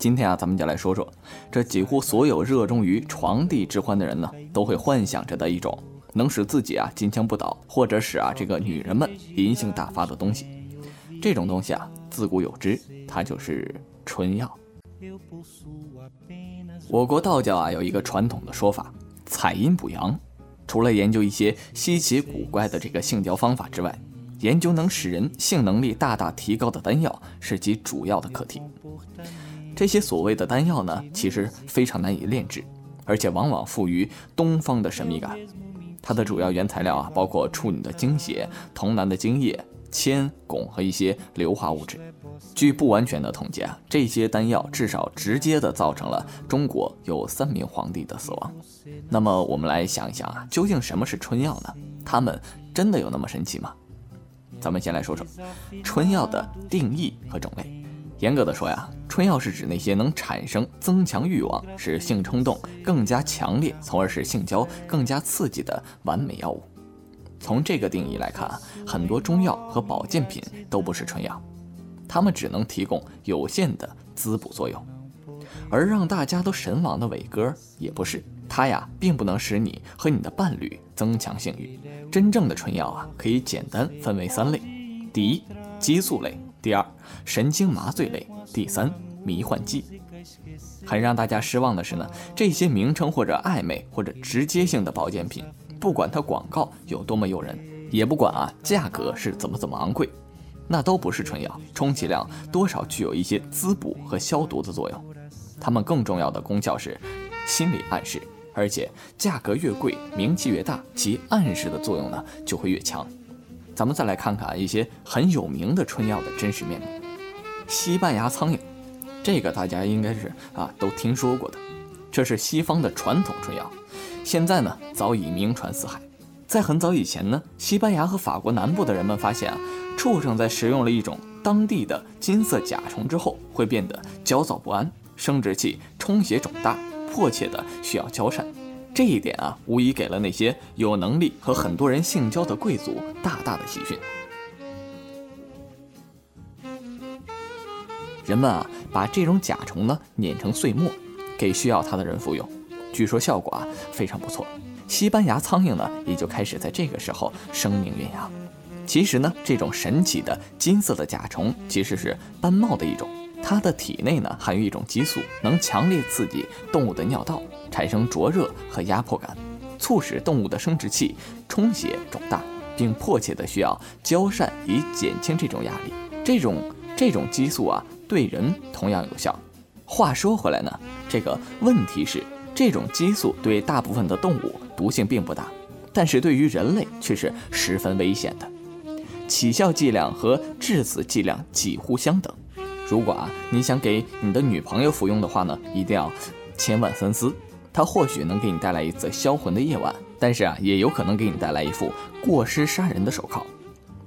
今天啊，咱们就来说说，这几乎所有热衷于床笫之欢的人呢，都会幻想着的一种能使自己啊金枪不倒，或者使啊这个女人们淫性大发的东西。这种东西啊，自古有之，它就是春药。我国道教啊有一个传统的说法，采阴补阳。除了研究一些稀奇古怪的这个性交方法之外，研究能使人性能力大大提高的丹药是其主要的课题。这些所谓的丹药呢，其实非常难以炼制，而且往往富于东方的神秘感。它的主要原材料啊，包括处女的精血、童男的精液、铅、汞和一些硫化物质。据不完全的统计啊，这些丹药至少直接的造成了中国有三名皇帝的死亡。那么我们来想一想啊，究竟什么是春药呢？它们真的有那么神奇吗？咱们先来说说春药的定义和种类。严格的说呀，春药是指那些能产生增强欲望、使性冲动更加强烈，从而使性交更加刺激的完美药物。从这个定义来看啊，很多中药和保健品都不是春药，它们只能提供有限的滋补作用。而让大家都神往的伟哥也不是，它呀并不能使你和你的伴侣增强性欲。真正的春药啊，可以简单分为三类：第一，激素类。第二，神经麻醉类；第三，迷幻剂。很让大家失望的是呢，这些名称或者暧昧或者直接性的保健品，不管它广告有多么诱人，也不管啊价格是怎么怎么昂贵，那都不是春药，充其量多少具有一些滋补和消毒的作用。它们更重要的功效是心理暗示，而且价格越贵，名气越大，其暗示的作用呢就会越强。咱们再来看看一些很有名的春药的真实面目。西班牙苍蝇，这个大家应该是啊都听说过的，这是西方的传统春药，现在呢早已名传四海。在很早以前呢，西班牙和法国南部的人们发现啊，畜生在食用了一种当地的金色甲虫之后，会变得焦躁不安，生殖器充血肿大，迫切的需要交善。这一点啊，无疑给了那些有能力和很多人性交的贵族大大的喜讯。人们啊，把这种甲虫呢碾成碎末，给需要它的人服用，据说效果啊非常不错。西班牙苍蝇呢，也就开始在这个时候生命酝酿。其实呢，这种神奇的金色的甲虫其实是斑帽的一种。它的体内呢含有一种激素，能强烈刺激动物的尿道，产生灼热和压迫感，促使动物的生殖器充血肿大，并迫切的需要交善以减轻这种压力。这种这种激素啊，对人同样有效。话说回来呢，这个问题是，这种激素对大部分的动物毒性并不大，但是对于人类却是十分危险的，起效剂量和致死剂量几乎相等。如果啊，你想给你的女朋友服用的话呢，一定要千万三思。它或许能给你带来一次销魂的夜晚，但是啊，也有可能给你带来一副过失杀人的手铐。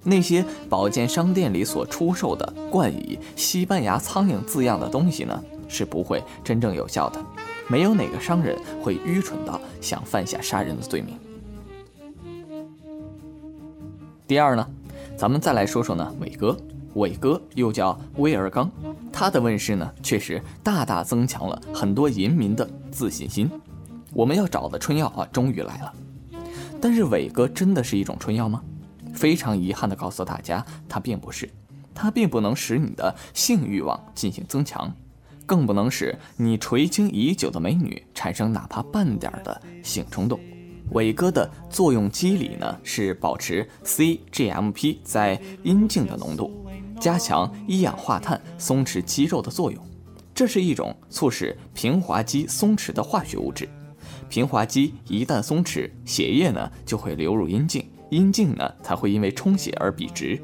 那些保健商店里所出售的冠以“西班牙苍蝇”字样的东西呢，是不会真正有效的。没有哪个商人会愚蠢到想犯下杀人的罪名。第二呢，咱们再来说说呢，伟哥。伟哥又叫威尔刚，他的问世呢，确实大大增强了很多淫民的自信心。我们要找的春药啊，终于来了。但是伟哥真的是一种春药吗？非常遗憾地告诉大家，它并不是。它并不能使你的性欲望进行增强，更不能使你垂青已久的美女产生哪怕半点的性冲动。伟哥的作用机理呢，是保持 cGMP 在阴茎的浓度。加强一氧化碳松弛肌肉的作用，这是一种促使平滑肌松弛的化学物质。平滑肌一旦松弛，血液呢就会流入阴茎，阴茎呢才会因为充血而笔直。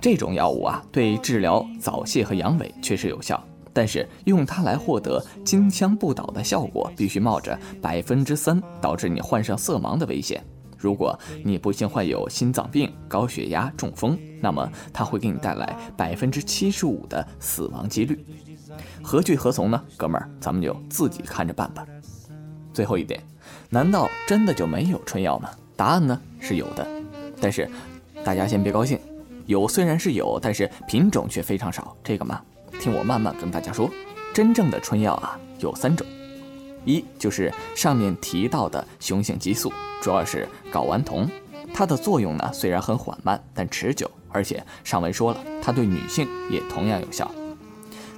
这种药物啊，对治疗早泄和阳痿确实有效。但是用它来获得金枪不倒的效果，必须冒着百分之三导致你患上色盲的危险。如果你不幸患有心脏病、高血压、中风，那么它会给你带来百分之七十五的死亡几率。何去何从呢，哥们儿，咱们就自己看着办吧。最后一点，难道真的就没有春药吗？答案呢是有的，但是大家先别高兴，有虽然是有，但是品种却非常少。这个嘛。听我慢慢跟大家说，真正的春药啊有三种，一就是上面提到的雄性激素，主要是睾丸酮，它的作用呢虽然很缓慢，但持久，而且上文说了，它对女性也同样有效。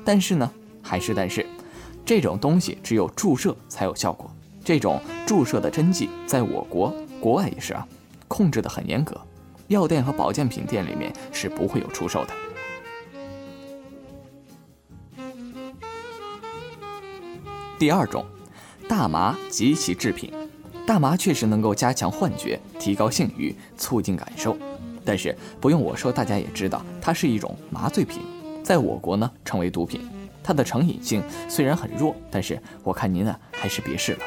但是呢，还是但是，这种东西只有注射才有效果，这种注射的针剂在我国、国外也是啊，控制的很严格，药店和保健品店里面是不会有出售的。第二种，大麻及其制品。大麻确实能够加强幻觉、提高性欲、促进感受，但是不用我说，大家也知道，它是一种麻醉品，在我国呢称为毒品。它的成瘾性虽然很弱，但是我看您呢还是别试了，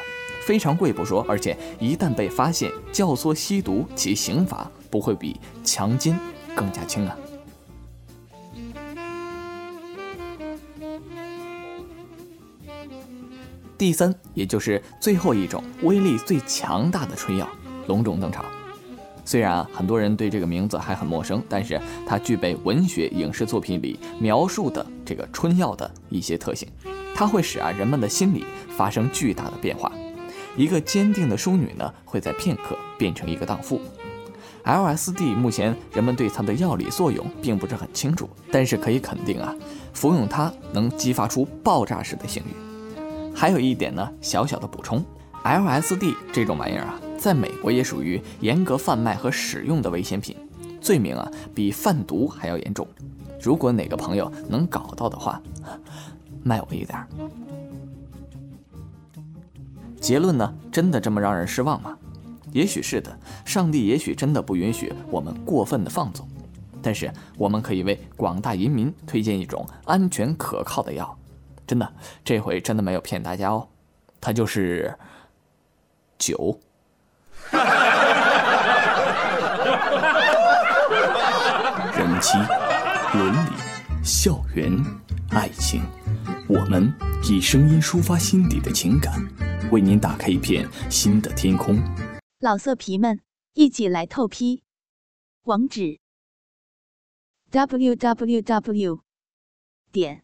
非常贵不说，而且一旦被发现教唆吸毒，其刑罚不会比强奸更加轻啊。第三，也就是最后一种威力最强大的春药隆重登场。虽然啊，很多人对这个名字还很陌生，但是它具备文学影视作品里描述的这个春药的一些特性。它会使啊人们的心理发生巨大的变化。一个坚定的淑女呢，会在片刻变成一个荡妇。LSD 目前人们对它的药理作用并不是很清楚，但是可以肯定啊，服用它能激发出爆炸式的性欲。还有一点呢，小小的补充，LSD 这种玩意儿啊，在美国也属于严格贩卖和使用的危险品，罪名啊比贩毒还要严重。如果哪个朋友能搞到的话，卖我一点。结论呢，真的这么让人失望吗？也许是的，上帝也许真的不允许我们过分的放纵，但是我们可以为广大人民推荐一种安全可靠的药。真的，这回真的没有骗大家哦，它就是酒。人妻、伦理、校园、爱情，我们以声音抒发心底的情感，为您打开一片新的天空。老色皮们，一起来透批！网址：w w w. 点。